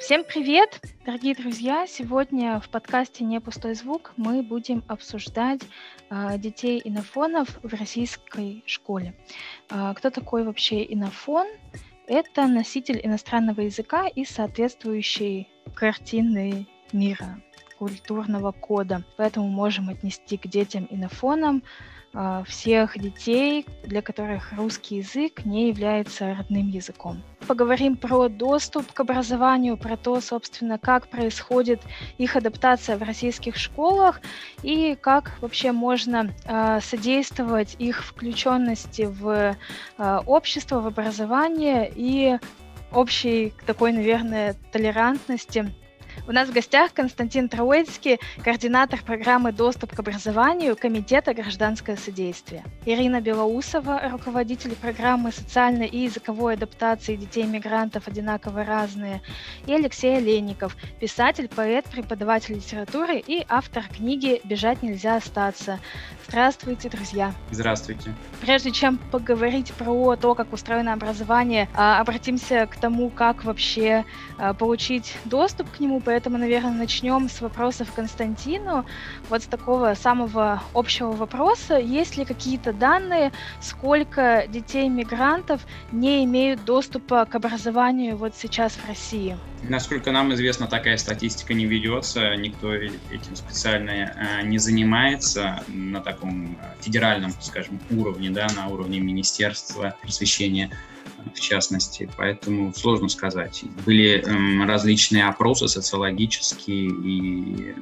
Всем привет, дорогие друзья! Сегодня в подкасте «Не пустой звук» мы будем обсуждать э, детей инофонов в российской школе. Э, кто такой вообще инофон? Это носитель иностранного языка и соответствующей картины мира, культурного кода. Поэтому можем отнести к детям инофонам всех детей, для которых русский язык не является родным языком. Поговорим про доступ к образованию, про то, собственно, как происходит их адаптация в российских школах и как вообще можно э, содействовать их включенности в э, общество, в образование и общей такой, наверное, толерантности у нас в гостях Константин Троицкий, координатор программы «Доступ к образованию» Комитета «Гражданское содействие». Ирина Белоусова, руководитель программы социальной и языковой адаптации детей-мигрантов «Одинаково разные». И Алексей Леников, писатель, поэт, преподаватель литературы и автор книги «Бежать нельзя остаться». Здравствуйте, друзья. Здравствуйте. Прежде чем поговорить про то, как устроено образование, а, обратимся к тому, как вообще а, получить доступ к нему, Поэтому, наверное, начнем с вопросов Константину. Вот с такого самого общего вопроса. Есть ли какие-то данные, сколько детей-мигрантов не имеют доступа к образованию вот сейчас в России? Насколько нам известно, такая статистика не ведется, никто этим специально э, не занимается на таком федеральном, скажем, уровне, да, на уровне Министерства просвещения в частности, поэтому сложно сказать. Были эм, различные опросы социологические, и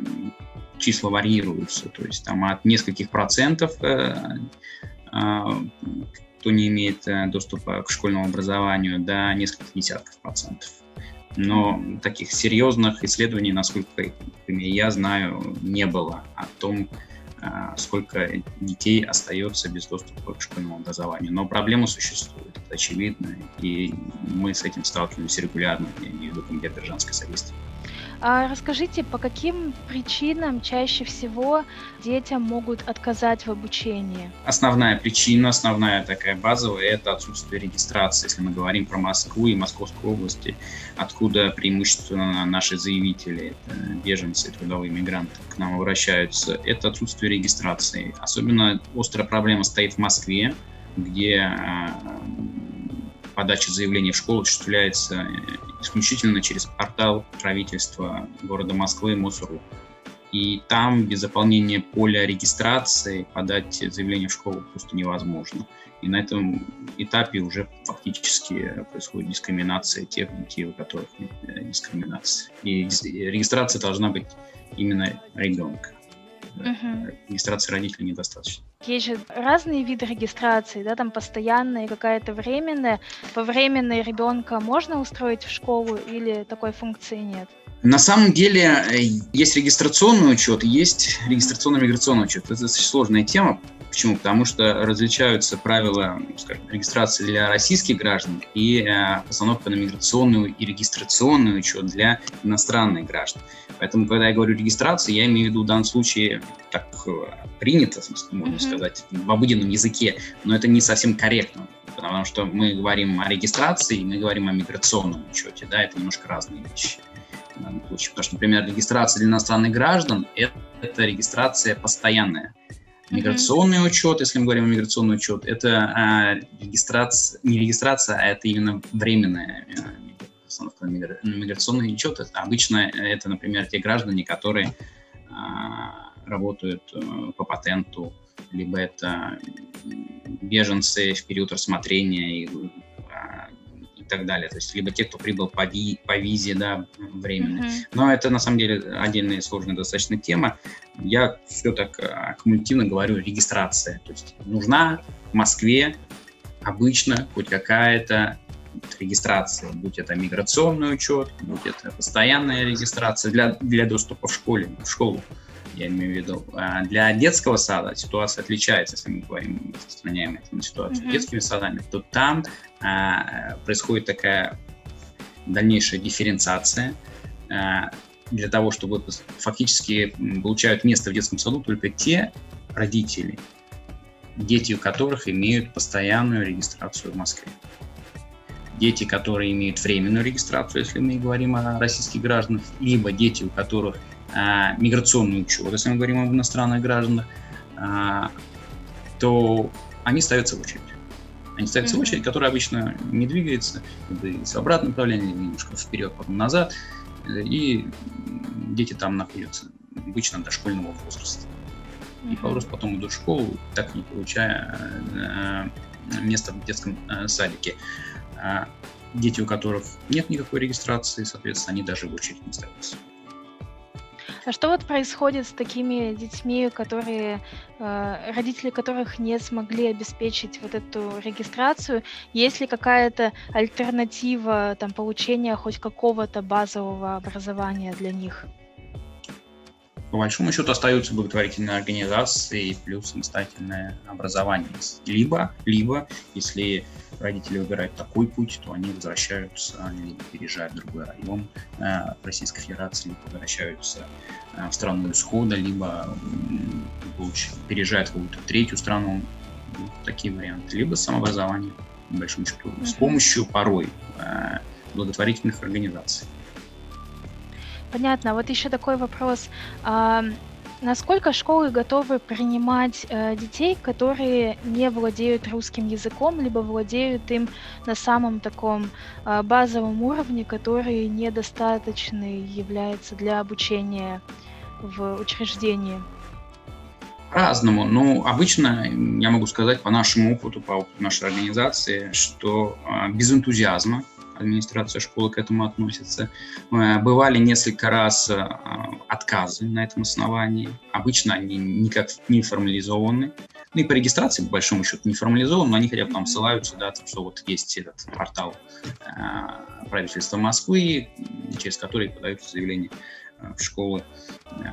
числа варьируются, то есть там от нескольких процентов, э, э, кто не имеет э, доступа к школьному образованию, до нескольких десятков процентов. Но таких серьезных исследований, насколько я знаю, не было о том, а, сколько детей остается без доступа к школьному образованию. Но проблема существует, это очевидно, и мы с этим сталкиваемся регулярно, я имею в виду Комитет гражданской содействия. А расскажите, по каким причинам чаще всего детям могут отказать в обучении? Основная причина, основная такая базовая, это отсутствие регистрации. Если мы говорим про Москву и Московскую области, откуда преимущественно наши заявители, беженцы, трудовые мигранты к нам обращаются, это отсутствие регистрации. Особенно острая проблема стоит в Москве, где а, подача заявления в школу осуществляется исключительно через портал правительства города Москвы МОСРУ. И там без заполнения поля регистрации подать заявление в школу просто невозможно. И на этом этапе уже фактически происходит дискриминация тех детей, у которых нет э, дискриминации. И регистрация должна быть именно ребенка. Угу. Регистрации родителей недостаточно. Есть же разные виды регистрации, да, там постоянная и какая-то временная. По временной ребенка можно устроить в школу или такой функции нет? На самом деле э, есть регистрационный учет, есть регистрационно-миграционный учет. Это сложная тема. Почему? Потому что различаются правила скажем, регистрации для российских граждан и э, постановка на миграционный и регистрационный учет для иностранных граждан. Поэтому, когда я говорю регистрация, я имею в виду в данном случае так э, принято, можно mm-hmm. сказать, в обыденном языке, но это не совсем корректно, потому что мы говорим о регистрации, мы говорим о миграционном учете, да, это немножко разные вещи в данном случае. Потому что, например, регистрация для иностранных граждан это регистрация постоянная. Миграционный mm-hmm. учет, если мы говорим о миграционный учет, это а, регистрация, не регистрация, а это именно временная постановка на миграционный учет. Обычно это, например, те граждане, которые а, работают а, по патенту, либо это беженцы в период рассмотрения и так далее. То есть либо те, кто прибыл по, ви, по визе, да, временно. Mm-hmm. Но это на самом деле отдельная сложная достаточно тема. Я все так аккумулятивно говорю регистрация. То есть нужна в Москве обычно хоть какая-то регистрация, будь это миграционный учет, будь это постоянная регистрация для, для доступа в школе, в школу я имею в виду. А для детского сада ситуация отличается, если мы говорим, распространяем это на ситуацию mm-hmm. детскими садами, то там а, происходит такая дальнейшая дифференциация а, для того, чтобы фактически получают место в детском саду только те родители, дети которых имеют постоянную регистрацию в Москве. Дети, которые имеют временную регистрацию, если мы говорим о российских гражданах, либо дети, у которых миграционный учет, если мы говорим об иностранных гражданах, а, то они ставятся в очередь. Они ставятся mm-hmm. в очередь, которая обычно не двигается, либо в обратном направлении, немножко вперед, потом назад, и дети там находятся обычно дошкольного возраста. И просто потом идут в школу, так не получая э, место в детском э, садике. А дети, у которых нет никакой регистрации, соответственно, они даже в очередь не ставятся. А что вот происходит с такими детьми, которые э, родители которых не смогли обеспечить вот эту регистрацию? Есть ли какая-то альтернатива там получения хоть какого-то базового образования для них? По большому счету остаются благотворительные организации плюс самостоятельное образование. Либо, либо, если родители выбирают такой путь, то они возвращаются или переезжают в другой район э, Российской Федерации, либо возвращаются э, в страну исхода, либо переезжают в какую-то третью страну. Такие варианты. Либо самообразование, по большому счету, с помощью порой э, благотворительных организаций. Понятно. Вот еще такой вопрос. А, насколько школы готовы принимать э, детей, которые не владеют русским языком, либо владеют им на самом таком э, базовом уровне, который недостаточный является для обучения в учреждении? Разному. Ну, обычно я могу сказать по нашему опыту, по опыту нашей организации, что э, без энтузиазма администрация школы к этому относится. Э, бывали несколько раз э, отказы на этом основании. Обычно они никак не формализованы. Ну и по регистрации, по большому счету, не формализованы, но они хотя бы там ссылаются, да, что вот есть этот портал э, правительства Москвы, через который подаются заявления в школы,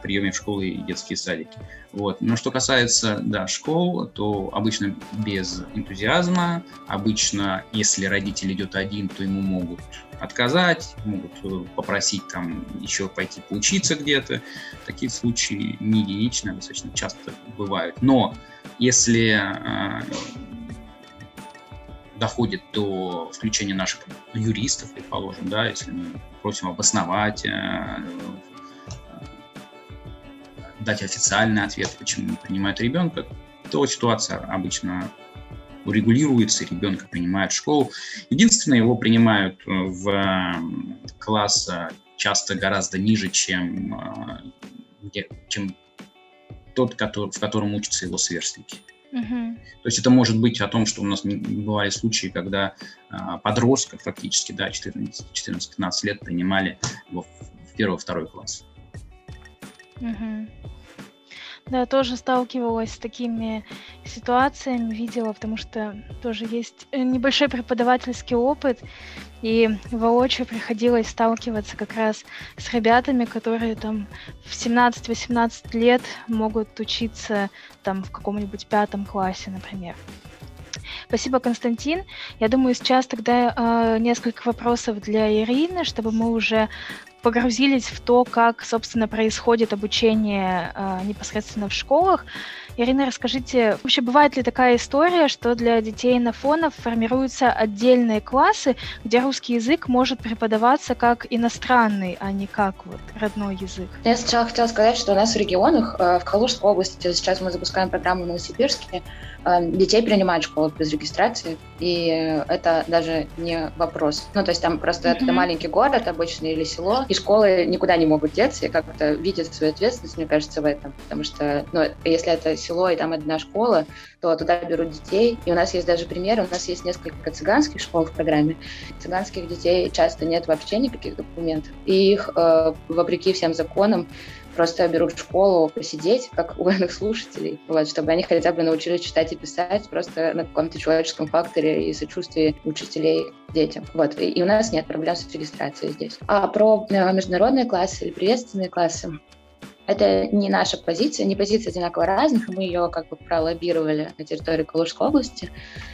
приеме в школы и детские садики. Вот. Но что касается да, школ, то обычно без энтузиазма, обычно если родитель идет один, то ему могут отказать, могут э, попросить там еще пойти поучиться где-то. Такие случаи не единичные, достаточно часто бывают. Но если э, доходит до включения наших юристов, предположим, да, если мы просим обосновать э, дать официальный ответ, почему не принимают ребенка, то ситуация обычно урегулируется, ребенка принимают в школу. Единственное, его принимают э, в класс часто гораздо ниже, чем, э, чем тот, который, в котором учатся его сверстники. Uh-huh. То есть это может быть о том, что у нас бывали случаи, когда а, подростков фактически, да, 14-15 лет принимали в, в первый-второй класс. Угу. Да, тоже сталкивалась с такими ситуациями, видела, потому что тоже есть э, небольшой преподавательский опыт, и воочию приходилось сталкиваться как раз с ребятами, которые там в 17-18 лет могут учиться там в каком-нибудь пятом классе, например. Спасибо, Константин. Я думаю, сейчас тогда э, несколько вопросов для Ирины, чтобы мы уже погрузились в то, как, собственно, происходит обучение э, непосредственно в школах. Ирина, расскажите, вообще бывает ли такая история, что для детей на фонов формируются отдельные классы, где русский язык может преподаваться как иностранный, а не как вот родной язык? Я сначала хотела сказать, что у нас в регионах, э, в Калужской области, сейчас мы запускаем программу в Новосибирске, детей принимают школу без регистрации, и это даже не вопрос. Ну, то есть там просто mm-hmm. это маленький город обычный или село, и школы никуда не могут деться, и как-то видят свою ответственность, мне кажется, в этом. Потому что, ну, если это село и там одна школа, то туда берут детей. И у нас есть даже примеры, у нас есть несколько цыганских школ в программе. Цыганских детей часто нет вообще никаких документов. И их, э, вопреки всем законам, просто берут в школу посидеть, как военных слушателей, вот, чтобы они хотя бы научились читать и писать просто на каком-то человеческом факторе и сочувствии учителей детям. Вот. И, и у нас нет проблем с регистрацией здесь. А про э, международные классы или приветственные классы, Это не наша позиция, не позиция одинаково разных, мы ее как бы пролоббировали на территории Калужской области.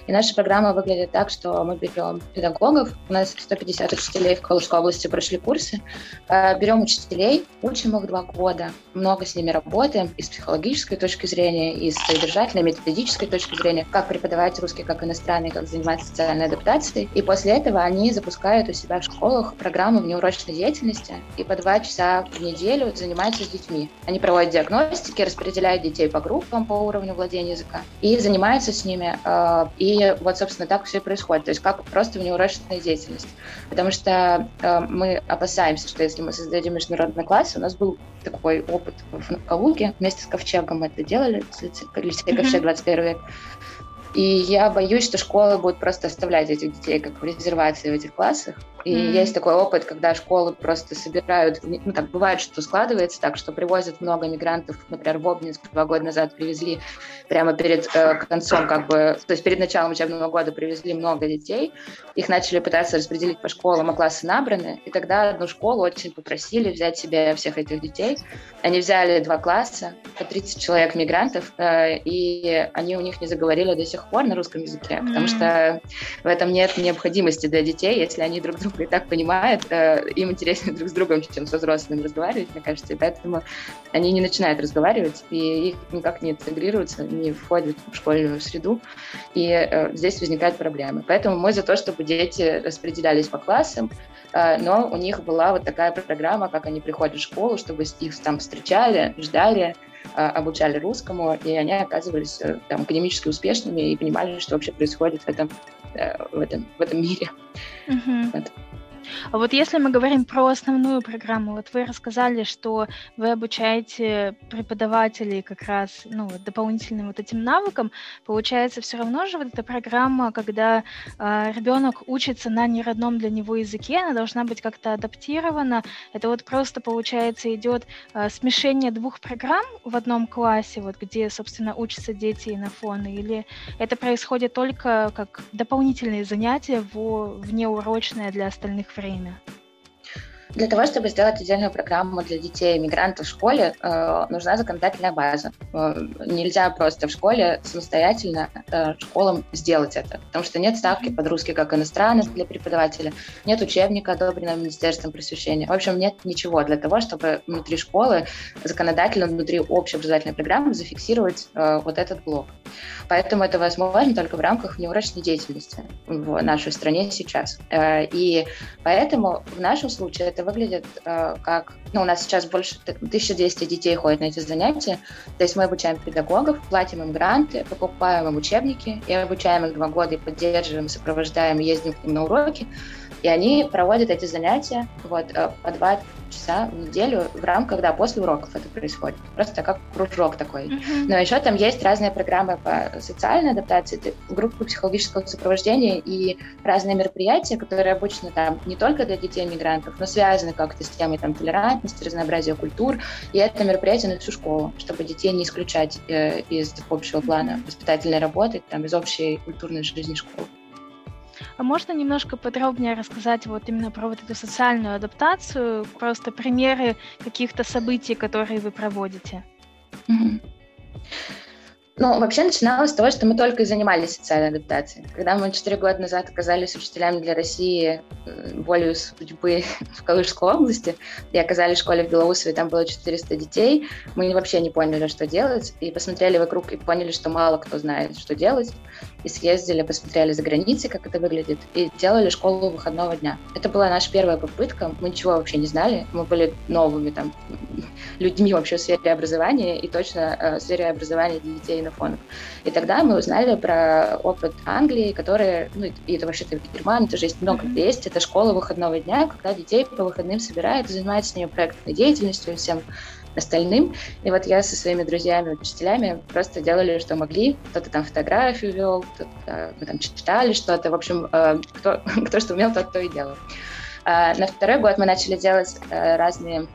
И наша программа выглядит так, что мы берем педагогов, у нас 150 учителей в Калужской области прошли курсы, э, берем учителей, учим их два года, много с ними работаем и с психологической точки зрения, и с содержательной, методической точки зрения, как преподавать русский как иностранный, как заниматься социальной адаптацией. И после этого они запускают у себя в школах программу внеурочной деятельности и по два часа в неделю занимаются с детьми. Они проводят диагностики, распределяют детей по группам по уровню владения языка и занимаются с ними. Э, и вот, собственно, так все и происходит. То есть как просто внеурочная деятельность. Потому что э, мы опасаемся, что если мы создадим международный класс, у нас был такой опыт в Калуге, вместе с Ковчегом мы это делали, лицей Ковчег 21 век. И я боюсь, что школы будут просто оставлять этих детей как в резервации в этих классах, и mm-hmm. есть такой опыт, когда школы просто собирают, ну так бывает, что складывается так, что привозят много мигрантов, например, в Обнинск два года назад привезли прямо перед э, концом, как бы, то есть перед началом учебного года привезли много детей, их начали пытаться распределить по школам, а классы набраны, и тогда одну школу очень попросили взять себе всех этих детей. Они взяли два класса, по 30 человек мигрантов, э, и они у них не заговорили до сих пор на русском языке, mm-hmm. потому что в этом нет необходимости для детей, если они друг друга и так понимают, э, им интереснее друг с другом, чем со взрослыми разговаривать, мне кажется, и поэтому они не начинают разговаривать, и их никак не интегрируются, не входят в школьную среду, и э, здесь возникают проблемы. Поэтому мы за то, чтобы дети распределялись по классам, э, но у них была вот такая программа, как они приходят в школу, чтобы их там встречали, ждали, обучали русскому, и они оказывались там академически успешными и понимали, что вообще происходит в этом, в этом, в этом мире. Uh-huh. Вот. А вот если мы говорим про основную программу, вот вы рассказали, что вы обучаете преподавателей как раз ну, дополнительным вот этим навыкам, получается все равно же вот эта программа, когда э, ребенок учится на неродном для него языке, она должна быть как-то адаптирована. Это вот просто получается идет э, смешение двух программ в одном классе, вот где, собственно, учатся дети и на фоны, или это происходит только как дополнительные занятия в внеурочное для остальных время? Для того, чтобы сделать отдельную программу для детей мигрантов в школе, э, нужна законодательная база. Э, нельзя просто в школе самостоятельно э, школам сделать это, потому что нет ставки под русский как иностранец для преподавателя, нет учебника, одобренного Министерством просвещения. В общем, нет ничего для того, чтобы внутри школы законодательно, внутри общей образовательной программы зафиксировать э, вот этот блок. Поэтому это возможно только в рамках неурочной деятельности в нашей стране сейчас. Э, и поэтому в нашем случае это выглядит э, как... Ну, у нас сейчас больше 1200 детей ходят на эти занятия. То есть мы обучаем педагогов, платим им гранты, покупаем им учебники и обучаем их два года и поддерживаем, сопровождаем, ездим к ним на уроки. И они проводят эти занятия вот, э, по два часа в неделю в рамках, да, после уроков это происходит. Просто как кружок такой. Uh-huh. Но еще там есть разные программы по социальной адаптации, группы психологического сопровождения и разные мероприятия, которые обычно там не только для детей-мигрантов, но связаны как-то с темой там, толерантности, разнообразия культур. И это мероприятие на всю школу, чтобы детей не исключать э, из общего плана воспитательной работы, там, из общей культурной жизни школы. А можно немножко подробнее рассказать вот именно про вот эту социальную адаптацию, просто примеры каких-то событий, которые вы проводите? Mm-hmm. Ну, вообще начиналось с того, что мы только и занимались социальной адаптацией. Когда мы четыре года назад оказались учителями для России волею судьбы в Калужской области и оказались в школе в Белоусове, там было 400 детей, мы вообще не поняли, что делать, и посмотрели вокруг и поняли, что мало кто знает, что делать, и съездили, посмотрели за границей, как это выглядит, и делали школу выходного дня. Это была наша первая попытка, мы ничего вообще не знали, мы были новыми там людьми вообще в сфере образования, и точно э, в сфере образования для детей фонах. И тогда мы узнали про опыт Англии, который, ну, и это вообще-то в Германии тоже есть много mm-hmm. есть. Это школа выходного дня, когда детей по выходным собирают и занимаются с ними проектной деятельностью и всем остальным. И вот я со своими друзьями, учителями просто делали, что могли. Кто-то там фотографию вел, кто-то, мы там читали что-то. В общем, э, кто, кто что умел, тот то и делал. А на второй год мы начали делать э, разные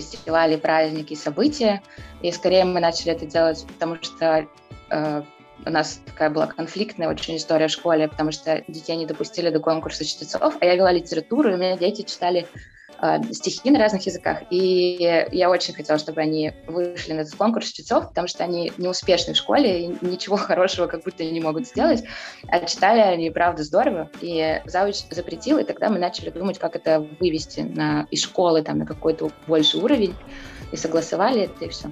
фестивали, праздники, события. И скорее мы начали это делать, потому что э, у нас такая была конфликтная очень история в школе, потому что детей не допустили до конкурса чтецов, а я вела литературу, и у меня дети читали стихи на разных языках. И я очень хотела, чтобы они вышли на этот конкурс чтецов, потому что они неуспешны в школе и ничего хорошего как будто не могут сделать. А читали они, правда, здорово. И завуч запретил, и тогда мы начали думать, как это вывести на, из школы там, на какой-то больший уровень и согласовали это, и все.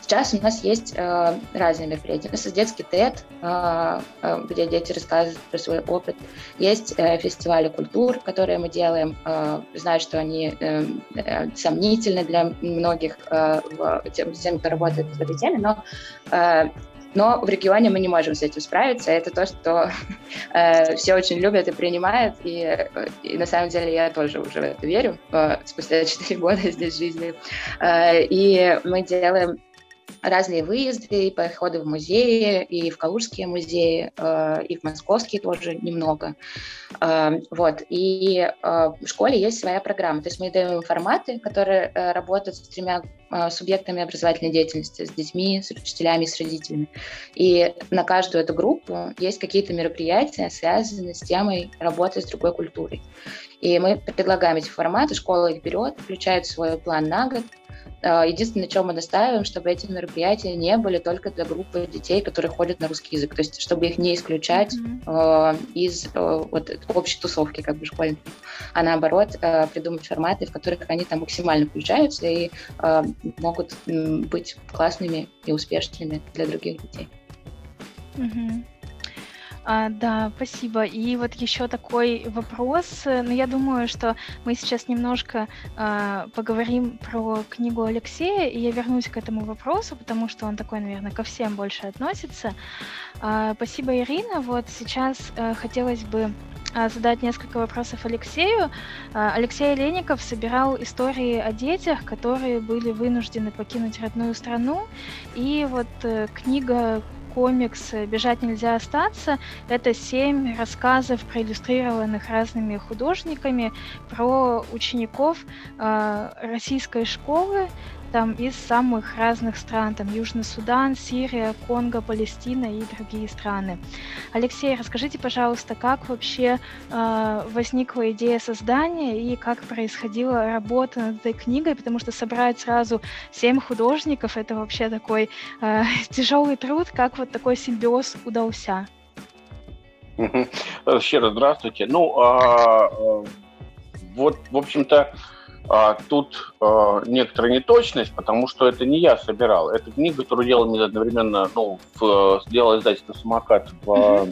Сейчас у нас есть э, разные мероприятия. У нас есть детский ТЭД, э, э, где дети рассказывают про свой опыт. Есть э, фестивали культур, которые мы делаем. Э, знаю, что они э, э, сомнительны для многих э, в, тем, тем, кто работает в этой теме, но э, но в регионе мы не можем с этим справиться. Это то, что э, все очень любят и принимают. И, и на самом деле я тоже уже в это верю э, спустя 4 года здесь жизни. Э, и мы делаем разные выезды, походы в музеи, и в Калужские музеи, э, и в московские тоже немного. Э, вот. И э, в школе есть своя программа. То есть мы даем форматы, которые работают с тремя субъектами образовательной деятельности, с детьми, с учителями, с родителями. И на каждую эту группу есть какие-то мероприятия, связанные с темой работы с другой культурой. И мы предлагаем эти форматы, школа их берет, включает в свой план на год, единственное, на чем мы настаиваем, чтобы эти мероприятия не были только для группы детей, которые ходят на русский язык. То есть, чтобы их не исключать mm-hmm. э, из э, вот, общей тусовки как бы школьной, а наоборот э, придумать форматы, в которых они там максимально включаются и э, могут э, быть классными и успешными для других детей. Mm-hmm. А, да, спасибо. И вот еще такой вопрос. Но я думаю, что мы сейчас немножко а, поговорим про книгу Алексея, и я вернусь к этому вопросу, потому что он такой, наверное, ко всем больше относится. А, спасибо, Ирина. Вот сейчас а, хотелось бы а, задать несколько вопросов Алексею. А, Алексей Леников собирал истории о детях, которые были вынуждены покинуть родную страну. И вот э, книга комикс «Бежать нельзя остаться». Это семь рассказов, проиллюстрированных разными художниками про учеников э, российской школы, там из самых разных стран, там Южный Судан, Сирия, Конго, Палестина и другие страны. Алексей, расскажите, пожалуйста, как вообще э, возникла идея создания и как происходила работа над этой книгой, потому что собрать сразу семь художников это вообще такой э, тяжелый труд, как вот такой симбиоз удался? Раз здравствуйте. Ну, а, а, вот, в общем-то, а, тут а, некоторая неточность, потому что это не я собирал. Это книга, которую делал одновременно, ну, в, сделал издательство «Самокат» в,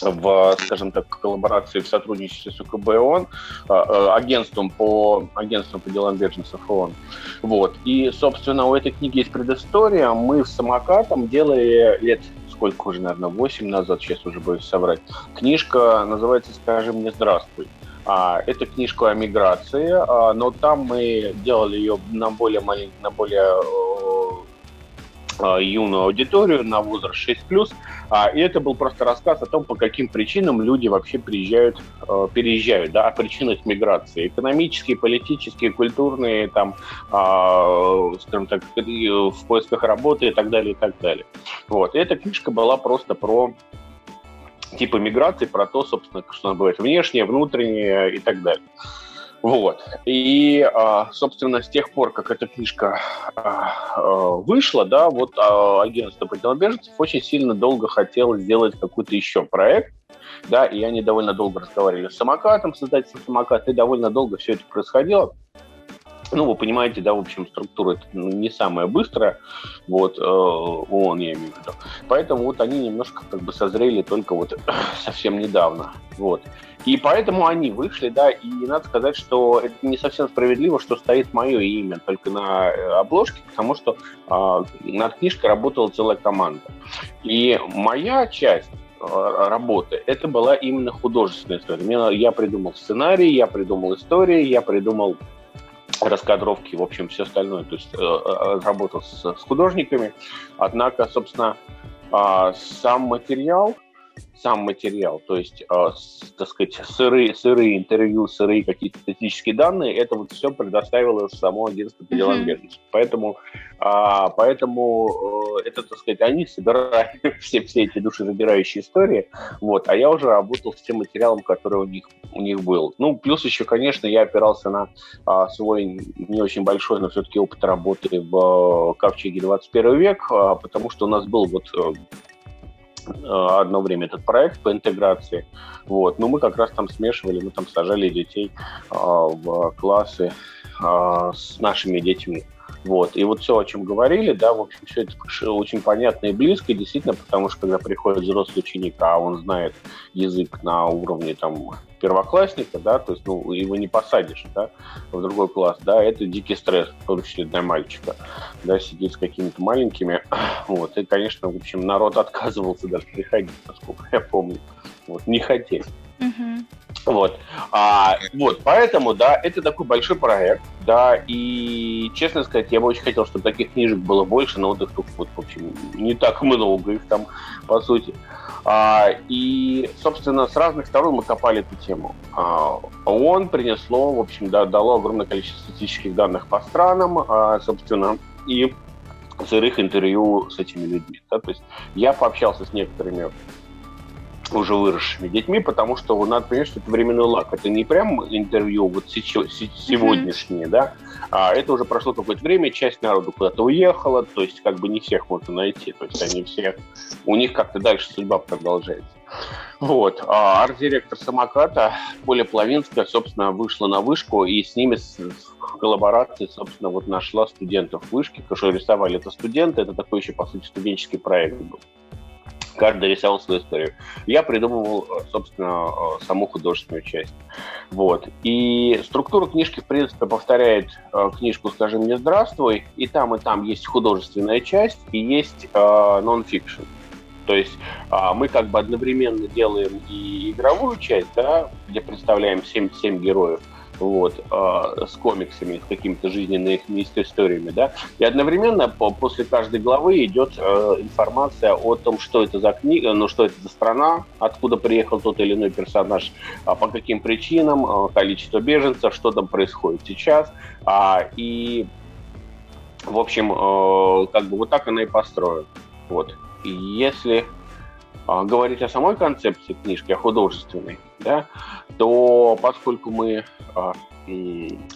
в, скажем так, коллаборации в сотрудничестве с УКБ ООН, а, агентством по, агентством по делам беженцев ООН. Вот. И, собственно, у этой книги есть предыстория. Мы с самокатом делали лет сколько уже, наверное, 8 назад, сейчас уже боюсь соврать. Книжка называется «Скажи мне здравствуй». А, это книжка о миграции, а, но там мы делали ее на более маленький, на более а, юную аудиторию на возраст 6+. А, и это был просто рассказ о том, по каким причинам люди вообще приезжают, переезжают, да, о причинах миграции. Экономические, политические, культурные, там, скажем так, в поисках работы и так далее, и так далее. Вот. И эта книжка была просто про типа миграции, про то, собственно, что она бывает внешнее, внутреннее и так далее. Вот. И, а, собственно, с тех пор, как эта книжка а, а, вышла, да, вот агентство по беженцев очень сильно долго хотело сделать какой-то еще проект, да, и они довольно долго разговаривали с самокатом, создателем самоката, и довольно долго все это происходило. Ну, вы понимаете, да, в общем, структура ну, не самая быстрая, вот, э, ООН, я имею в виду. Поэтому вот они немножко как бы созрели только вот совсем недавно, вот. И поэтому они вышли, да, и надо сказать, что это не совсем справедливо, что стоит мое имя только на э, обложке, потому что э, над книжкой работала целая команда. И моя часть э, работы, это была именно художественная история. Я придумал сценарий, я придумал истории, я придумал раскадровки, в общем, все остальное. То есть э, э, работал с, с художниками. Однако, собственно, а, сам материал, сам материал, то есть, э, с, так сказать, сырые, сырые интервью, сырые какие-то статистические данные, это вот все предоставило само агентство по делам беженцев. Поэтому, э, поэтому э, это, так сказать, они собирали все, все эти душераздирающие истории, вот, а я уже работал с тем материалом, который у них, у них был. Ну, плюс еще, конечно, я опирался на э, свой не очень большой, но все-таки опыт работы в э, Ковчеге 21 век, э, потому что у нас был вот Э, одно время этот проект по интеграции. Вот. Но мы как раз там смешивали, мы там сажали детей э, в классы э, с нашими детьми. Вот. И вот все, о чем говорили, да, в общем, все это очень понятно и близко, действительно, потому что когда приходит взрослый ученик, а он знает язык на уровне там первоклассника, да, то есть, ну, его не посадишь, да, в другой класс, да, это дикий стресс, в том числе для мальчика, да, сидеть с какими-то маленькими, вот, и, конечно, в общем, народ отказывался даже приходить, насколько я помню, вот, не хотели. Вот. А, вот, поэтому, да, это такой большой проект, да, и, честно сказать, я бы очень хотел, чтобы таких книжек было больше, но вот их, вот, в общем, не так много их там, по сути. А, и, собственно, с разных сторон мы копали эту тему. А, ООН принесло, в общем, да, дало огромное количество статистических данных по странам, а, собственно, и сырых интервью с этими людьми. Да? То есть я пообщался с некоторыми уже выросшими детьми, потому что надо понять, что это временной лак. Это не прям интервью вот сейчас, сегодняшнее, mm-hmm. да, а это уже прошло какое-то время, часть народу куда-то уехала, то есть как бы не всех можно найти, то есть они все, у них как-то дальше судьба продолжается. Вот. А арт-директор самоката Поля Плавинская, собственно, вышла на вышку, и с ними с, в коллаборации, собственно, вот нашла студентов вышки, которые рисовали это студенты, это такой еще, по сути, студенческий проект был каждый рисовал свою историю. Я придумывал, собственно, э, саму художественную часть. Вот. И структура книжки, в принципе, повторяет э, книжку «Скажи мне здравствуй». И там, и там есть художественная часть, и есть нон-фикшн. Э, То есть а, мы как бы одновременно делаем и игровую часть, да, где представляем 7, 7 героев, вот, э, с комиксами, с какими-то жизненными историями, да, и одновременно по, после каждой главы идет э, информация о том, что это за книга, ну, что это за страна, откуда приехал тот или иной персонаж, а по каким причинам, э, количество беженцев, что там происходит сейчас, а, и, в общем, э, как бы вот так она и построена, вот. Если а, говорить о самой концепции книжки, о художественной, да, то поскольку мы а,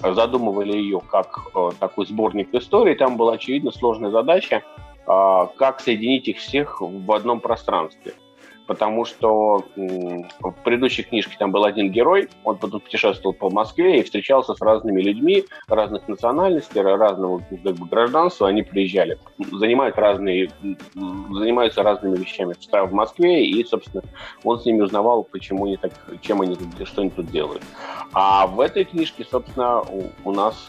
задумывали ее как а, такой сборник истории, там была очевидно сложная задача, как соединить их всех в одном пространстве – потому что в предыдущей книжке там был один герой, он потом путешествовал по Москве и встречался с разными людьми разных национальностей, разного как бы, гражданства, они приезжали, занимают разные, занимаются разными вещами в Москве, и, собственно, он с ними узнавал, почему они так, чем они что они тут делают. А в этой книжке, собственно, у нас,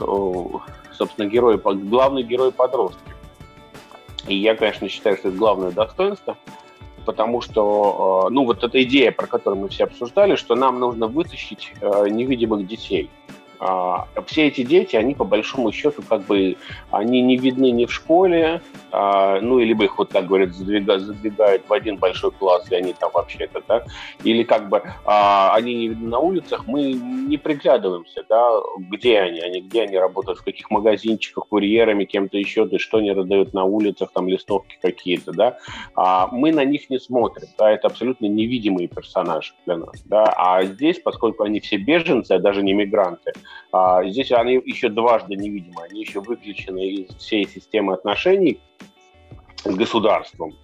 собственно, герой, главный герой подростки. И я, конечно, считаю, что это главное достоинство – потому что, э, ну, вот эта идея, про которую мы все обсуждали, что нам нужно вытащить э, невидимых детей – а, все эти дети, они по большому счету как бы, они не видны ни в школе, а, ну, бы их, вот как говорят, задвигают, задвигают в один большой класс, и они там вообще-то, да, или как бы а, они не видны на улицах, мы не приглядываемся, да, где они, они, где они работают, в каких магазинчиках, курьерами, кем-то еще, да, что они раздают на улицах, там, листовки какие-то, да, а, мы на них не смотрим, да, это абсолютно невидимые персонажи для нас, да, а здесь, поскольку они все беженцы, а даже не мигранты, а здесь они еще дважды невидимы, они еще выключены из всей системы отношений с государством.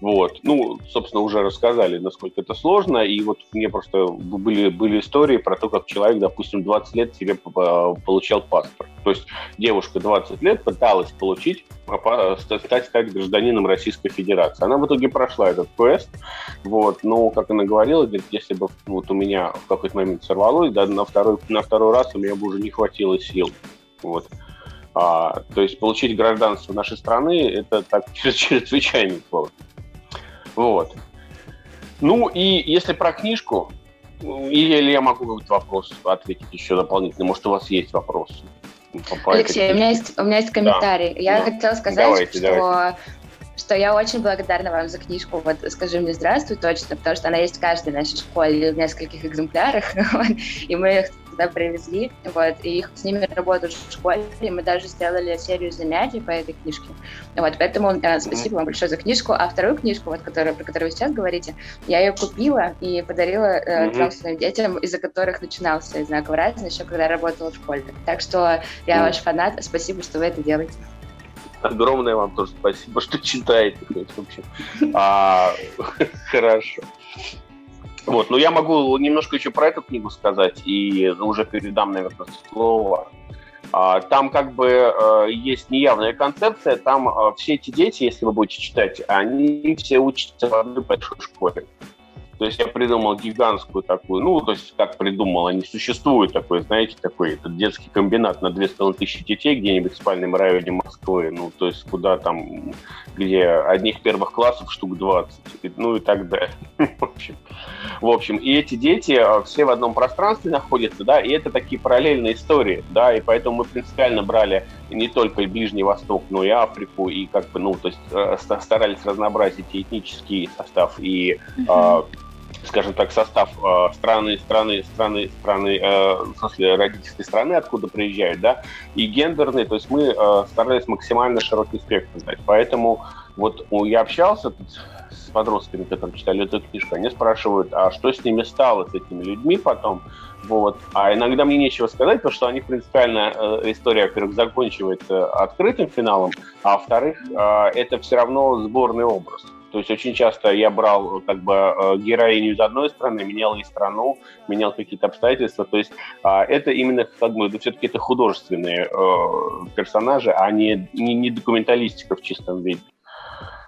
Вот. Ну, собственно, уже рассказали, насколько это сложно. И вот мне просто были, были истории про то, как человек, допустим, 20 лет себе получал паспорт. То есть девушка 20 лет пыталась получить, стать, стать гражданином Российской Федерации. Она в итоге прошла этот квест. Вот. Но, как она говорила, говорит, если бы вот у меня в какой-то момент сорвалось, да, на второй, на второй раз у меня бы уже не хватило сил. Вот. А, то есть получить гражданство нашей страны это так чрезвычайно сложно. Вот. Ну и если про книжку, или я могу какой-то вопрос ответить еще дополнительно, может у вас есть вопрос? Алексей, у меня есть, у меня есть комментарий. Да, я да. хотела сказать, давайте, что, давайте. что я очень благодарна вам за книжку «Вот скажи мне здравствуй» точно, потому что она есть в каждой нашей школе в нескольких экземплярах, и мы их туда привезли, вот, и их с ними работают в школе, и мы даже сделали серию занятий по этой книжке. Вот, поэтому э, спасибо вам большое за книжку. А вторую книжку, вот, которую, про которую вы сейчас говорите, я ее купила и подарила э, mm-hmm. трем своим детям, из-за которых начинался знаков разницы еще когда работала в школе. Так что я mm-hmm. ваш фанат, спасибо, что вы это делаете. Огромное вам тоже спасибо, что читаете. А, хорошо. Вот, но я могу немножко еще про эту книгу сказать и уже передам, наверное, слово. А, там как бы э, есть неявная концепция, там э, все эти дети, если вы будете читать, они все учатся в одной большой школе. То есть я придумал гигантскую такую, ну, то есть как придумал, они существуют такой, знаете, такой этот детский комбинат на 2500 детей где-нибудь в спальном районе Москвы, ну, то есть куда там, где одних первых классов штук 20, ну и так далее. в, общем. в общем, и эти дети а, все в одном пространстве находятся, да, и это такие параллельные истории, да, и поэтому мы принципиально брали не только Ближний Восток, но и Африку, и как бы, ну, то есть э, старались разнообразить и этнический состав, и mm-hmm скажем так, состав э, страны, страны, страны, страны, э, в смысле родительской страны, откуда приезжают, да, и гендерный, то есть мы э, старались максимально широкий спектр дать. Поэтому вот я общался тут с подростками, которые читали эту книжку, они спрашивают, а что с ними стало, с этими людьми потом, вот. А иногда мне нечего сказать, потому что они принципиально э, история, во-первых, заканчивается открытым финалом, а во-вторых, э, это все равно сборный образ. То есть очень часто я брал как бы э, героиню из одной страны, менял и страну, менял какие-то обстоятельства. То есть а, это именно как бы все-таки это художественные э, персонажи, а не, не, не документалистика в чистом виде.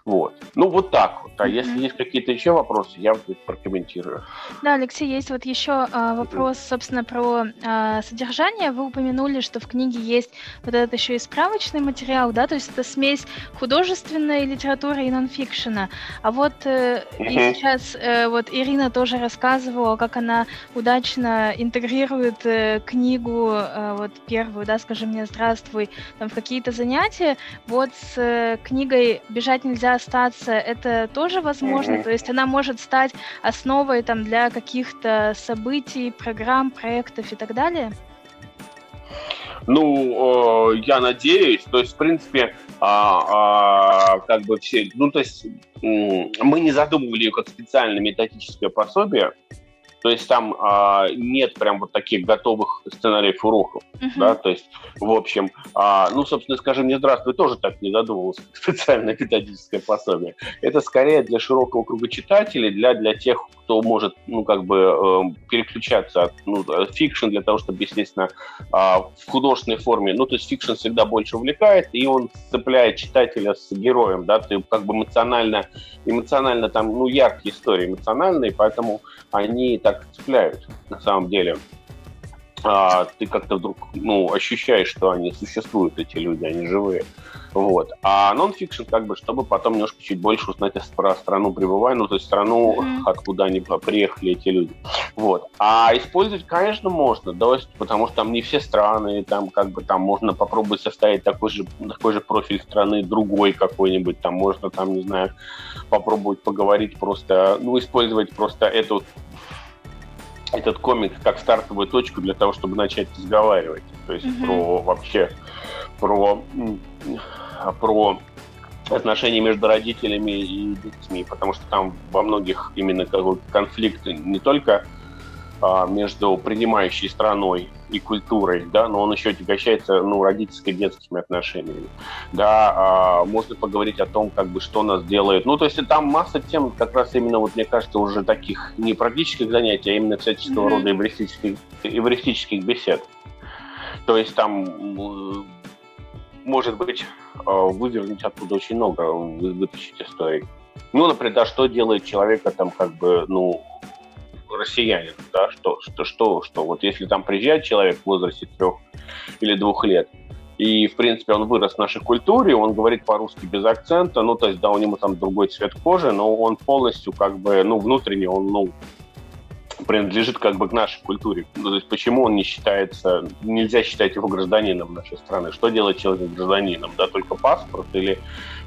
Вот. Ну, вот так вот. А mm-hmm. если есть какие-то еще вопросы, я вот прокомментирую. Да, Алексей, есть вот еще а, вопрос, собственно, про а, содержание. Вы упомянули, что в книге есть вот этот еще и справочный материал, да, то есть это смесь художественной литературы и нонфикшена. А вот э, mm-hmm. и сейчас э, вот Ирина тоже рассказывала, как она удачно интегрирует э, книгу, э, вот первую, да, скажи мне здравствуй, там в какие-то занятия. Вот с э, книгой «Бежать нельзя остаться, это тоже возможно. Mm-hmm. То есть она может стать основой там, для каких-то событий, программ, проектов и так далее. Ну, э, я надеюсь. То есть, в принципе, а, а, как бы все... Ну, то есть, мы не задумывали ее как специальное методическое пособие, то есть там а, нет прям вот таких готовых сценариев уроков, uh-huh. да, то есть, в общем, а, ну, собственно, скажи мне здравствуй, тоже так не задумывался, специальное педагогическое пособие. Это скорее для широкого круга читателей, для, для тех, кто может, ну, как бы э, переключаться от ну, fiction для того, чтобы, естественно, э, в художественной форме, ну, то есть fiction всегда больше увлекает, и он цепляет читателя с героем, да, ты как бы эмоционально, эмоционально там, ну, яркие истории эмоциональные, поэтому они так цепляют на самом деле. А, ты как-то вдруг ну, ощущаешь, что они существуют, эти люди, они живые. Вот. А нон-фикшн, как бы, чтобы потом немножко чуть больше узнать про страну пребывания, ну, то есть страну, mm-hmm. откуда они приехали, эти люди. Вот. А использовать, конечно, можно, да, потому что там не все страны, там, как бы, там можно попробовать составить такой же, такой же профиль страны, другой какой-нибудь, там можно, там, не знаю, попробовать поговорить просто, ну, использовать просто эту этот комик как стартовую точку для того, чтобы начать разговаривать. То есть mm-hmm. про вообще про про отношения между родителями и детьми, потому что там во многих именно конфликт не только между принимающей страной и культурой, да, но он еще отягощается, ну, родительско-детскими отношениями, да, а, можно поговорить о том, как бы, что нас делает, ну, то есть там масса тем, как раз именно, вот, мне кажется, уже таких не практических занятий, а именно всяческого mm-hmm. рода эвристических, эвристических бесед. То есть там может быть, э, вывернуть оттуда очень много, вытащить историй. Ну, например, да, что делает человека там как бы, ну, россиянин, да, что, что, что, что, вот если там приезжает человек в возрасте трех или двух лет, и, в принципе, он вырос в нашей культуре, он говорит по-русски без акцента, ну, то есть, да, у него там другой цвет кожи, но он полностью, как бы, ну, внутренне, он, ну, принадлежит как бы к нашей культуре. Ну, то есть почему он не считается, нельзя считать его гражданином нашей страны? Что делать человек гражданином? Да, только паспорт или,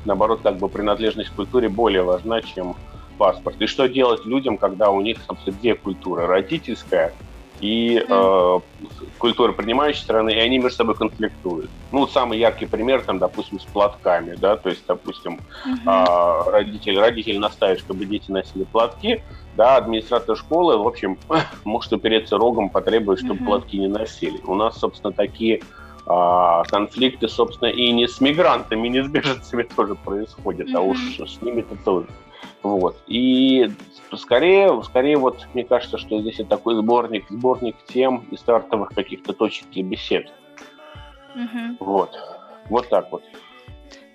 наоборот, как бы принадлежность к культуре более важна, чем паспорт? И что делать людям, когда у них, собственно, две культуры? Родительская и э, культура принимающей страны, и они между собой конфликтуют. Ну, самый яркий пример, там, допустим, с платками, да, то есть, допустим, uh-huh. э, родитель, родитель настаивает, чтобы дети носили платки, да, администратор школы, в общем, может упереться рогом, потребовать, чтобы uh-huh. платки не носили. У нас, собственно, такие а, конфликты, собственно, и не с мигрантами, не с беженцами тоже происходят, mm-hmm. а уж с ними-то тоже. Вот. И скорее, скорее вот мне кажется, что здесь это такой сборник, сборник тем и стартовых каких-то точек для бесед. Угу. Вот. Вот так вот.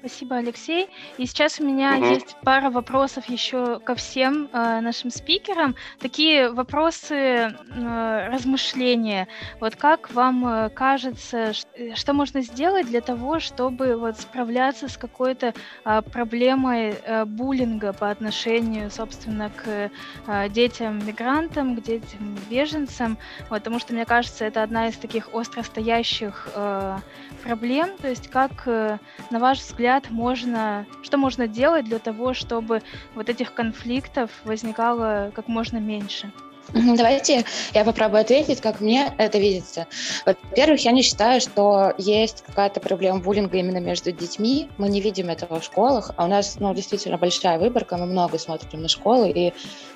Спасибо, Алексей. И сейчас у меня угу. есть пара вопросов еще ко всем э, нашим спикерам. Такие вопросы э, размышления. Вот как вам э, кажется, э, что можно сделать для того, чтобы вот справляться с какой-то э, проблемой э, буллинга по отношению, собственно, к э, детям-мигрантам, к детям-беженцам? Вот, потому что, мне кажется, это одна из таких остростоящих э, проблем. То есть как, э, на ваш взгляд, взгляд, можно, что можно делать для того, чтобы вот этих конфликтов возникало как можно меньше? Давайте я попробую ответить, как мне это видится. Во-первых, я не считаю, что есть какая-то проблема буллинга именно между детьми. Мы не видим этого в школах, а у нас ну, действительно большая выборка, мы много смотрим на школы и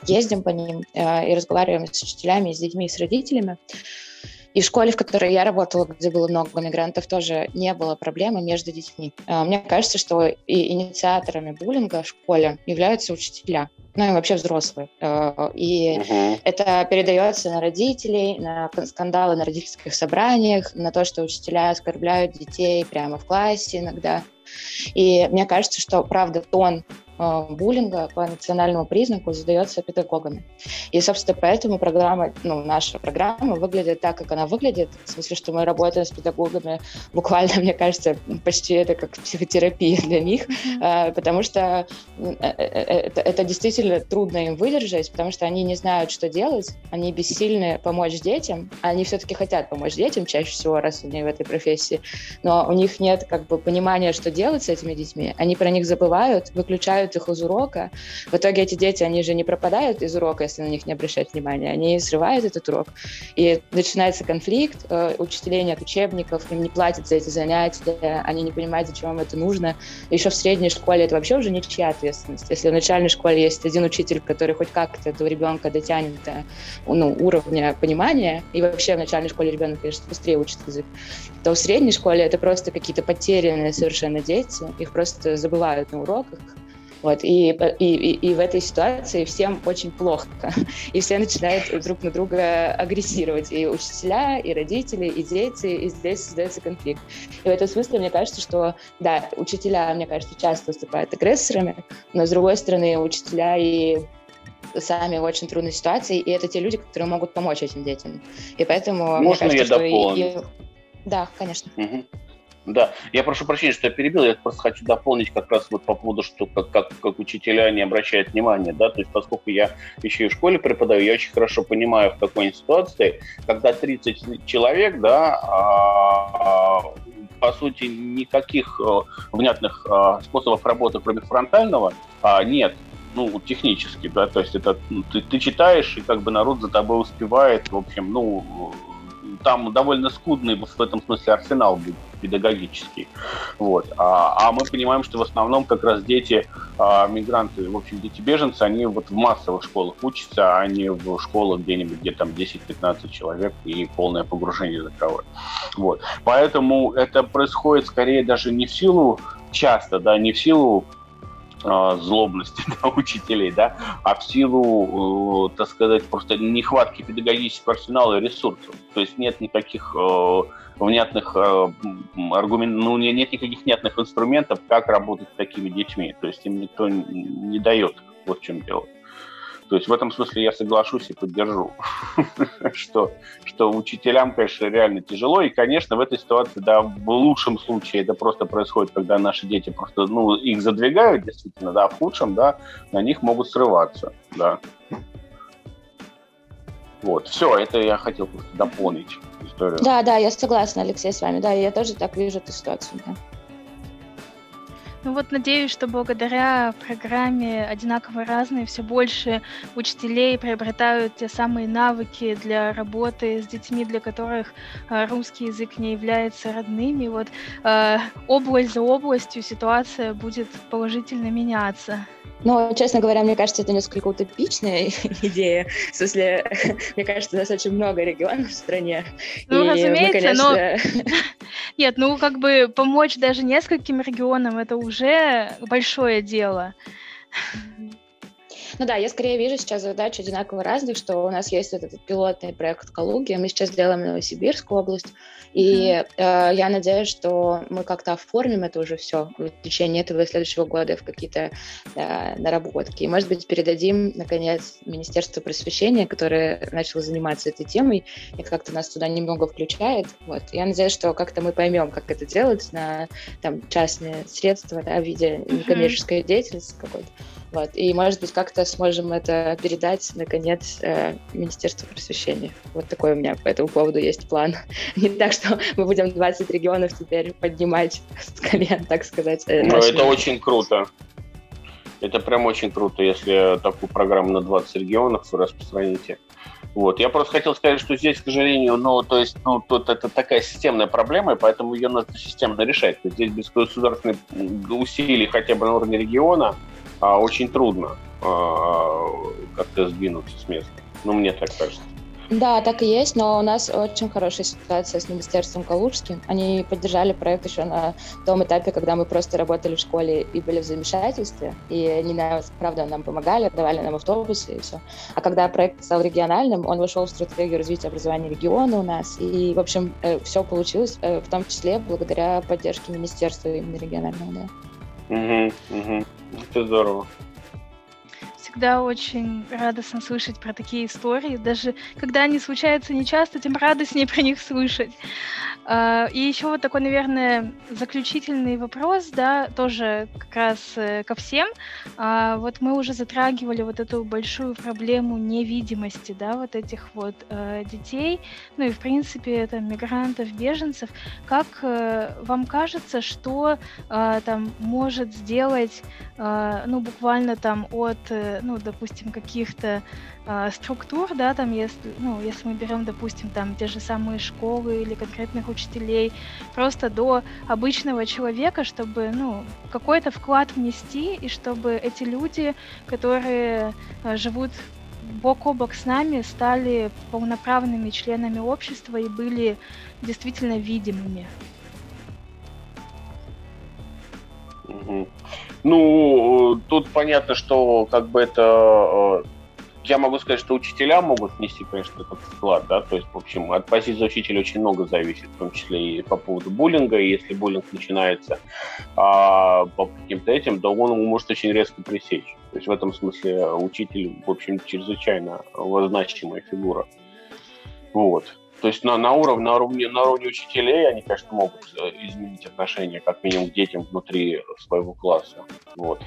ездим по ним, э, и разговариваем с учителями, с детьми, с родителями. И в школе, в которой я работала, где было много мигрантов, тоже не было проблемы между детьми. А, мне кажется, что и инициаторами буллинга в школе являются учителя ну и вообще взрослые. А, и uh-huh. это передается на родителей, на скандалы на родительских собраниях, на то, что учителя оскорбляют детей прямо в классе иногда. И мне кажется, что, правда, тон буллинга по национальному признаку задается педагогами. И, собственно, поэтому программа, ну, наша программа выглядит так, как она выглядит, в смысле, что мы работаем с педагогами буквально, мне кажется, почти это как психотерапия для них, э, потому что э, это, это действительно трудно им выдержать, потому что они не знают, что делать, они бессильны помочь детям, они все-таки хотят помочь детям чаще всего, раз они в этой профессии, но у них нет как бы понимания, что делать с этими детьми, они про них забывают, выключают их из урока. В итоге эти дети, они же не пропадают из урока, если на них не обращать внимания, они срывают этот урок. И начинается конфликт, э, учителей нет учебников, им не платят за эти занятия, они не понимают, зачем им это нужно. Еще в средней школе это вообще уже ничья ответственность. Если в начальной школе есть один учитель, который хоть как-то этого ребенка дотянет до ну, уровня понимания, и вообще в начальной школе ребенок, конечно, быстрее учит язык, то в средней школе это просто какие-то потерянные совершенно дети, их просто забывают на уроках. Вот, и, и, и в этой ситуации всем очень плохо. И все начинают друг на друга агрессировать. И учителя, и родители, и дети, и здесь создается конфликт. И в этом смысле мне кажется, что, да, учителя, мне кажется, часто выступают агрессорами, но, с другой стороны, учителя и сами в очень трудной ситуации, и это те люди, которые могут помочь этим детям. И поэтому Можно мне кажется, я и, и... Да, конечно. Угу. Да, я прошу прощения, что я перебил, я просто хочу дополнить как раз вот по поводу, что как, как, как учителя не обращают внимания, да, то есть поскольку я еще и в школе преподаю, я очень хорошо понимаю, в какой ситуации, когда 30 человек, да, а, а, по сути, никаких а, внятных а, способов работы, кроме фронтального, а, нет, ну, технически, да, то есть это ну, ты, ты читаешь, и как бы народ за тобой успевает, в общем, ну, там довольно скудный в этом смысле арсенал педагогический. Вот. А, а мы понимаем, что в основном как раз дети, а, мигранты, в общем, дети-беженцы, они вот в массовых школах учатся, а не в школах где-нибудь, где там 10-15 человек и полное погружение языковое. Вот. Поэтому это происходит скорее даже не в силу часто, да, не в силу злобности да, учителей, да, а в силу, э, так сказать, просто нехватки педагогического арсенала и ресурсов. То есть нет никаких э, внятных э, аргументов, ну, нет никаких внятных инструментов, как работать с такими детьми. То есть им никто не дает. Вот в чем дело. То есть в этом смысле я соглашусь и поддержу, что, что учителям, конечно, реально тяжело. И, конечно, в этой ситуации, да, в лучшем случае это просто происходит, когда наши дети просто, ну, их задвигают, действительно, да, в худшем, да, на них могут срываться, да. Вот, все, это я хотел просто дополнить историю. Да, да, я согласна, Алексей, с вами. Да, я тоже так вижу эту ситуацию. Да. Ну вот надеюсь, что благодаря программе «Одинаково разные» все больше учителей приобретают те самые навыки для работы с детьми, для которых э, русский язык не является родными. Вот э, область за областью ситуация будет положительно меняться. Но, честно говоря, мне кажется, это несколько утопичная идея. В смысле, мне кажется, у нас очень много регионов в стране. Ну, и разумеется, мы, конечно... но... Нет, ну, как бы помочь даже нескольким регионам, это уже большое дело. Ну да, я скорее вижу сейчас задачу одинаково разных, что у нас есть этот пилотный проект в Калуге, мы сейчас делаем Новосибирскую область, и mm-hmm. э, я надеюсь, что мы как-то оформим это уже все в течение этого и следующего года в какие-то э, наработки. И, может быть, передадим, наконец, Министерству просвещения, которое начало заниматься этой темой, и как-то нас туда немного включает. Вот. Я надеюсь, что как-то мы поймем, как это делать на там, частные средства да, в виде некоммерческой mm-hmm. деятельности какой-то. Вот. И, может быть, как-то сможем это передать, наконец, э, Министерству просвещения. Вот такой у меня по этому поводу есть план. Не так, что мы будем 20 регионов теперь поднимать с колен, так сказать. Ну, это очень круто. Это прям очень круто, если такую программу на 20 регионов вы распространите. Вот. Я просто хотел сказать, что здесь, к сожалению, ну, то есть, ну, тут это такая системная проблема, и поэтому ее надо системно решать. Здесь без государственных усилий хотя бы на уровне региона а, очень трудно а, как-то сдвинуться с места. Ну, мне так кажется. Да, так и есть, но у нас очень хорошая ситуация с Министерством Калужским. Они поддержали проект еще на том этапе, когда мы просто работали в школе и были в замешательстве. И они, правда, нам помогали, давали нам автобусы и все. А когда проект стал региональным, он вошел в стратегию развития образования региона у нас. И, в общем, э, все получилось, э, в том числе благодаря поддержке Министерства именно регионального. Да. Угу, угу. Это здорово. Всегда очень радостно слышать про такие истории. Даже когда они случаются нечасто, тем радостнее про них слышать. А, и еще вот такой, наверное, заключительный вопрос, да, тоже как раз э, ко всем. А, вот мы уже затрагивали вот эту большую проблему невидимости, да, вот этих вот э, детей, ну и, в принципе, это мигрантов, беженцев. Как э, вам кажется, что там может сделать, ну, буквально там от, ну, допустим, каких-то э, структур, да, там, если, ну, если мы берем, допустим, там те же самые школы или конкретных учителей, просто до обычного человека, чтобы, ну, какой-то вклад внести, и чтобы эти люди, которые э, живут бок о бок с нами, стали полноправными членами общества и были действительно видимыми. Ну, тут понятно, что как бы это э, я могу сказать, что учителя могут внести, конечно, этот вклад, да, то есть, в общем, от позиции учителя очень много зависит, в том числе и по поводу буллинга, и если буллинг начинается а, по каким-то этим, то он может очень резко пресечь. То есть в этом смысле учитель, в общем, чрезвычайно значимая фигура. Вот. То есть на, на, уровне, на, уровне, на уровне учителей они, конечно, могут э, изменить отношение как минимум к детям внутри своего класса. Вот.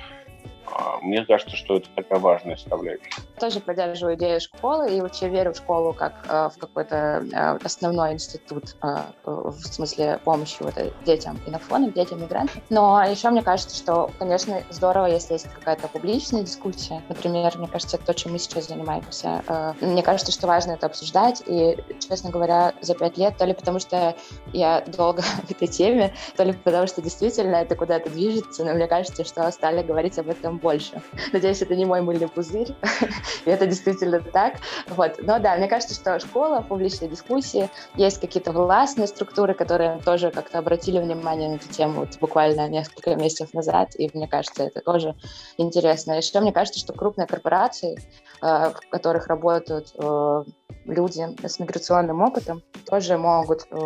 А, мне кажется, что это такая важная составляющая. Тоже поддерживаю идею школы и вообще верю в школу как э, в какой-то э, основной институт э, в смысле помощи вот, детям инофонам, детям мигрантам. Но еще мне кажется, что, конечно, здорово, если есть какая-то публичная дискуссия. Например, мне кажется, это то, чем мы сейчас занимаемся. Мне кажется, что важно это обсуждать. И, честно говоря, за пять лет, то ли потому что я долго в этой теме, то ли потому что действительно это куда-то движется, но мне кажется, что стали говорить об этом больше. Надеюсь, это не мой мыльный пузырь, и это действительно так. Вот. Но да, мне кажется, что школа, публичные дискуссии, есть какие-то властные структуры, которые тоже как-то обратили внимание на эту тему вот буквально несколько месяцев назад, и мне кажется, это тоже интересно. Еще мне кажется, что крупные корпорации, в которых работают э, люди с миграционным опытом тоже могут э,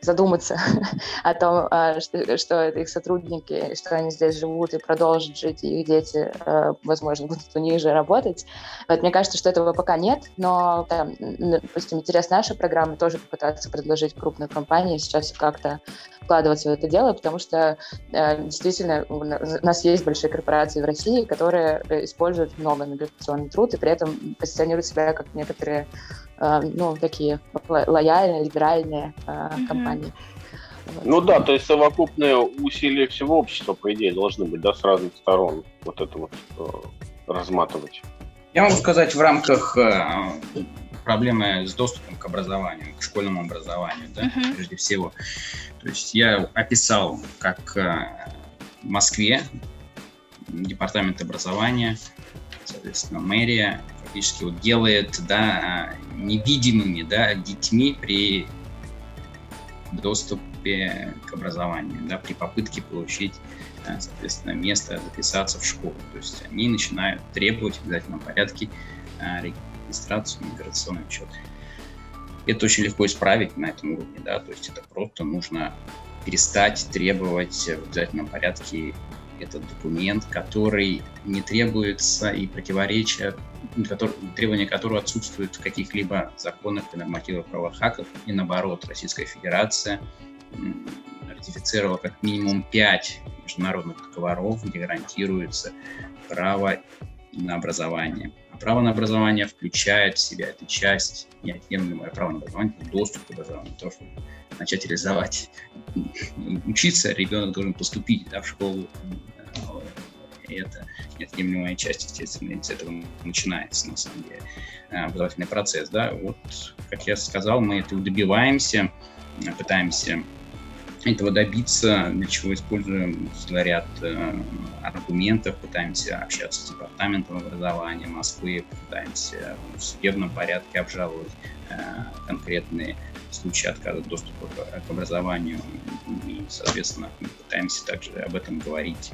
задуматься о том, э, что, это их сотрудники, что они здесь живут и продолжат жить, и их дети, э, возможно, будут у них же работать. Вот, мне кажется, что этого пока нет, но, там, допустим, интерес нашей программы тоже попытаться предложить крупной компании сейчас как-то вкладываться в это дело, потому что э, действительно у нас есть большие корпорации в России, которые используют много миграционный труд и при этом позиционируют себя как некоторые ну, такие лояльные, либеральные mm-hmm. компании. Ну да, то есть совокупные усилия всего общества, по идее, должны быть, да, с разных сторон вот это вот э, разматывать. Я могу сказать в рамках э, проблемы с доступом к образованию, к школьному образованию, да, uh-huh. прежде всего. То есть я описал, как э, в Москве департамент образования, соответственно, мэрия фактически вот делает, да, невидимыми, да, детьми при доступе к образованию, да, при попытке получить, э, соответственно, место записаться в школу. То есть они начинают требовать в обязательном порядке э, регистрацию, миграционный учет. Это очень легко исправить на этом уровне, да, то есть это просто нужно перестать требовать в обязательном порядке этот документ, который не требуется и противоречия, который, требования которого отсутствуют в каких-либо законах и нормативах правовых актов, и наоборот, Российская Федерация ратифицировала как минимум пять международных договоров, где гарантируется право на образование. А право на образование включает в себя эту часть, неотъемлемое право на образование, доступ к образованию, то, чтобы начать реализовать, учиться, ребенок должен поступить да, в школу. И это неотъемлемая часть, естественно, с этого начинается, на самом деле, образовательный процесс. Да? Вот, как я сказал, мы этого добиваемся, пытаемся этого добиться, для чего используем ряд э, аргументов, пытаемся общаться с департаментом образования Москвы, пытаемся в судебном порядке обжаловать э, конкретные случаи отказа доступа к, к образованию. И, соответственно, мы пытаемся также об этом говорить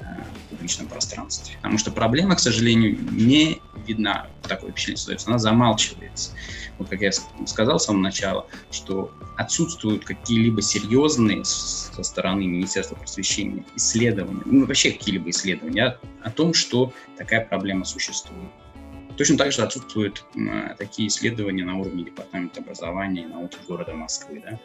э, в публичном пространстве. Потому что проблема, к сожалению, не видна, такое впечатление создается, она замалчивается. Вот как я сказал с самого начала, что отсутствуют какие-либо серьезные со стороны Министерства просвещения исследования, ну вообще какие-либо исследования о том, что такая проблема существует. Точно так же отсутствуют э, такие исследования на уровне Департамента образования и науки города Москвы. Да?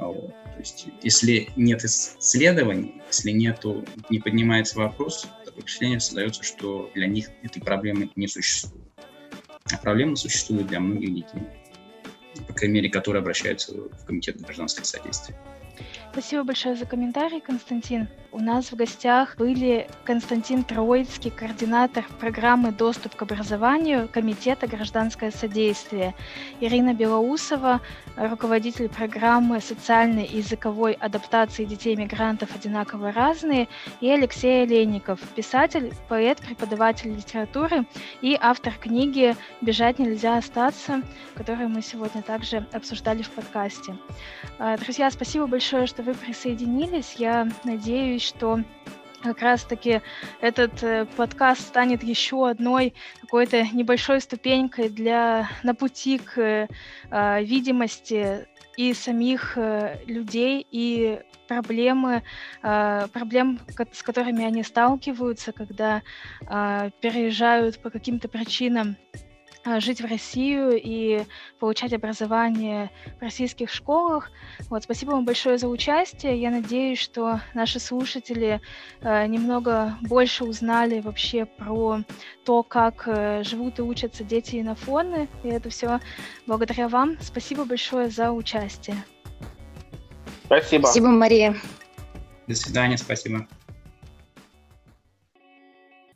Вот. То есть, если нет исследований, если нету, не поднимается вопрос, такое впечатление создается, что для них этой проблемы не существует. А проблема существует для многих детей, по крайней мере, которые обращаются в Комитет гражданского содействия. Спасибо большое за комментарий, Константин. У нас в гостях были Константин Троицкий, координатор программы «Доступ к образованию» Комитета «Гражданское содействие», Ирина Белоусова, руководитель программы социальной и языковой адаптации детей-мигрантов «Одинаково разные», и Алексей Олейников, писатель, поэт, преподаватель литературы и автор книги «Бежать нельзя остаться», которую мы сегодня также обсуждали в подкасте. А, друзья, спасибо большое, что вы присоединились. Я надеюсь, что как раз-таки этот э, подкаст станет еще одной какой-то небольшой ступенькой для, на пути к э, видимости и самих э, людей, и проблемы, э, проблем, с которыми они сталкиваются, когда э, переезжают по каким-то причинам а, жить в Россию и получать образование в российских школах. Вот, спасибо вам большое за участие. Я надеюсь, что наши слушатели э, немного больше узнали вообще про то, как э, живут и учатся дети инофоны. И это все благодаря вам. Спасибо большое за участие. Спасибо. Спасибо, Мария. До свидания, спасибо.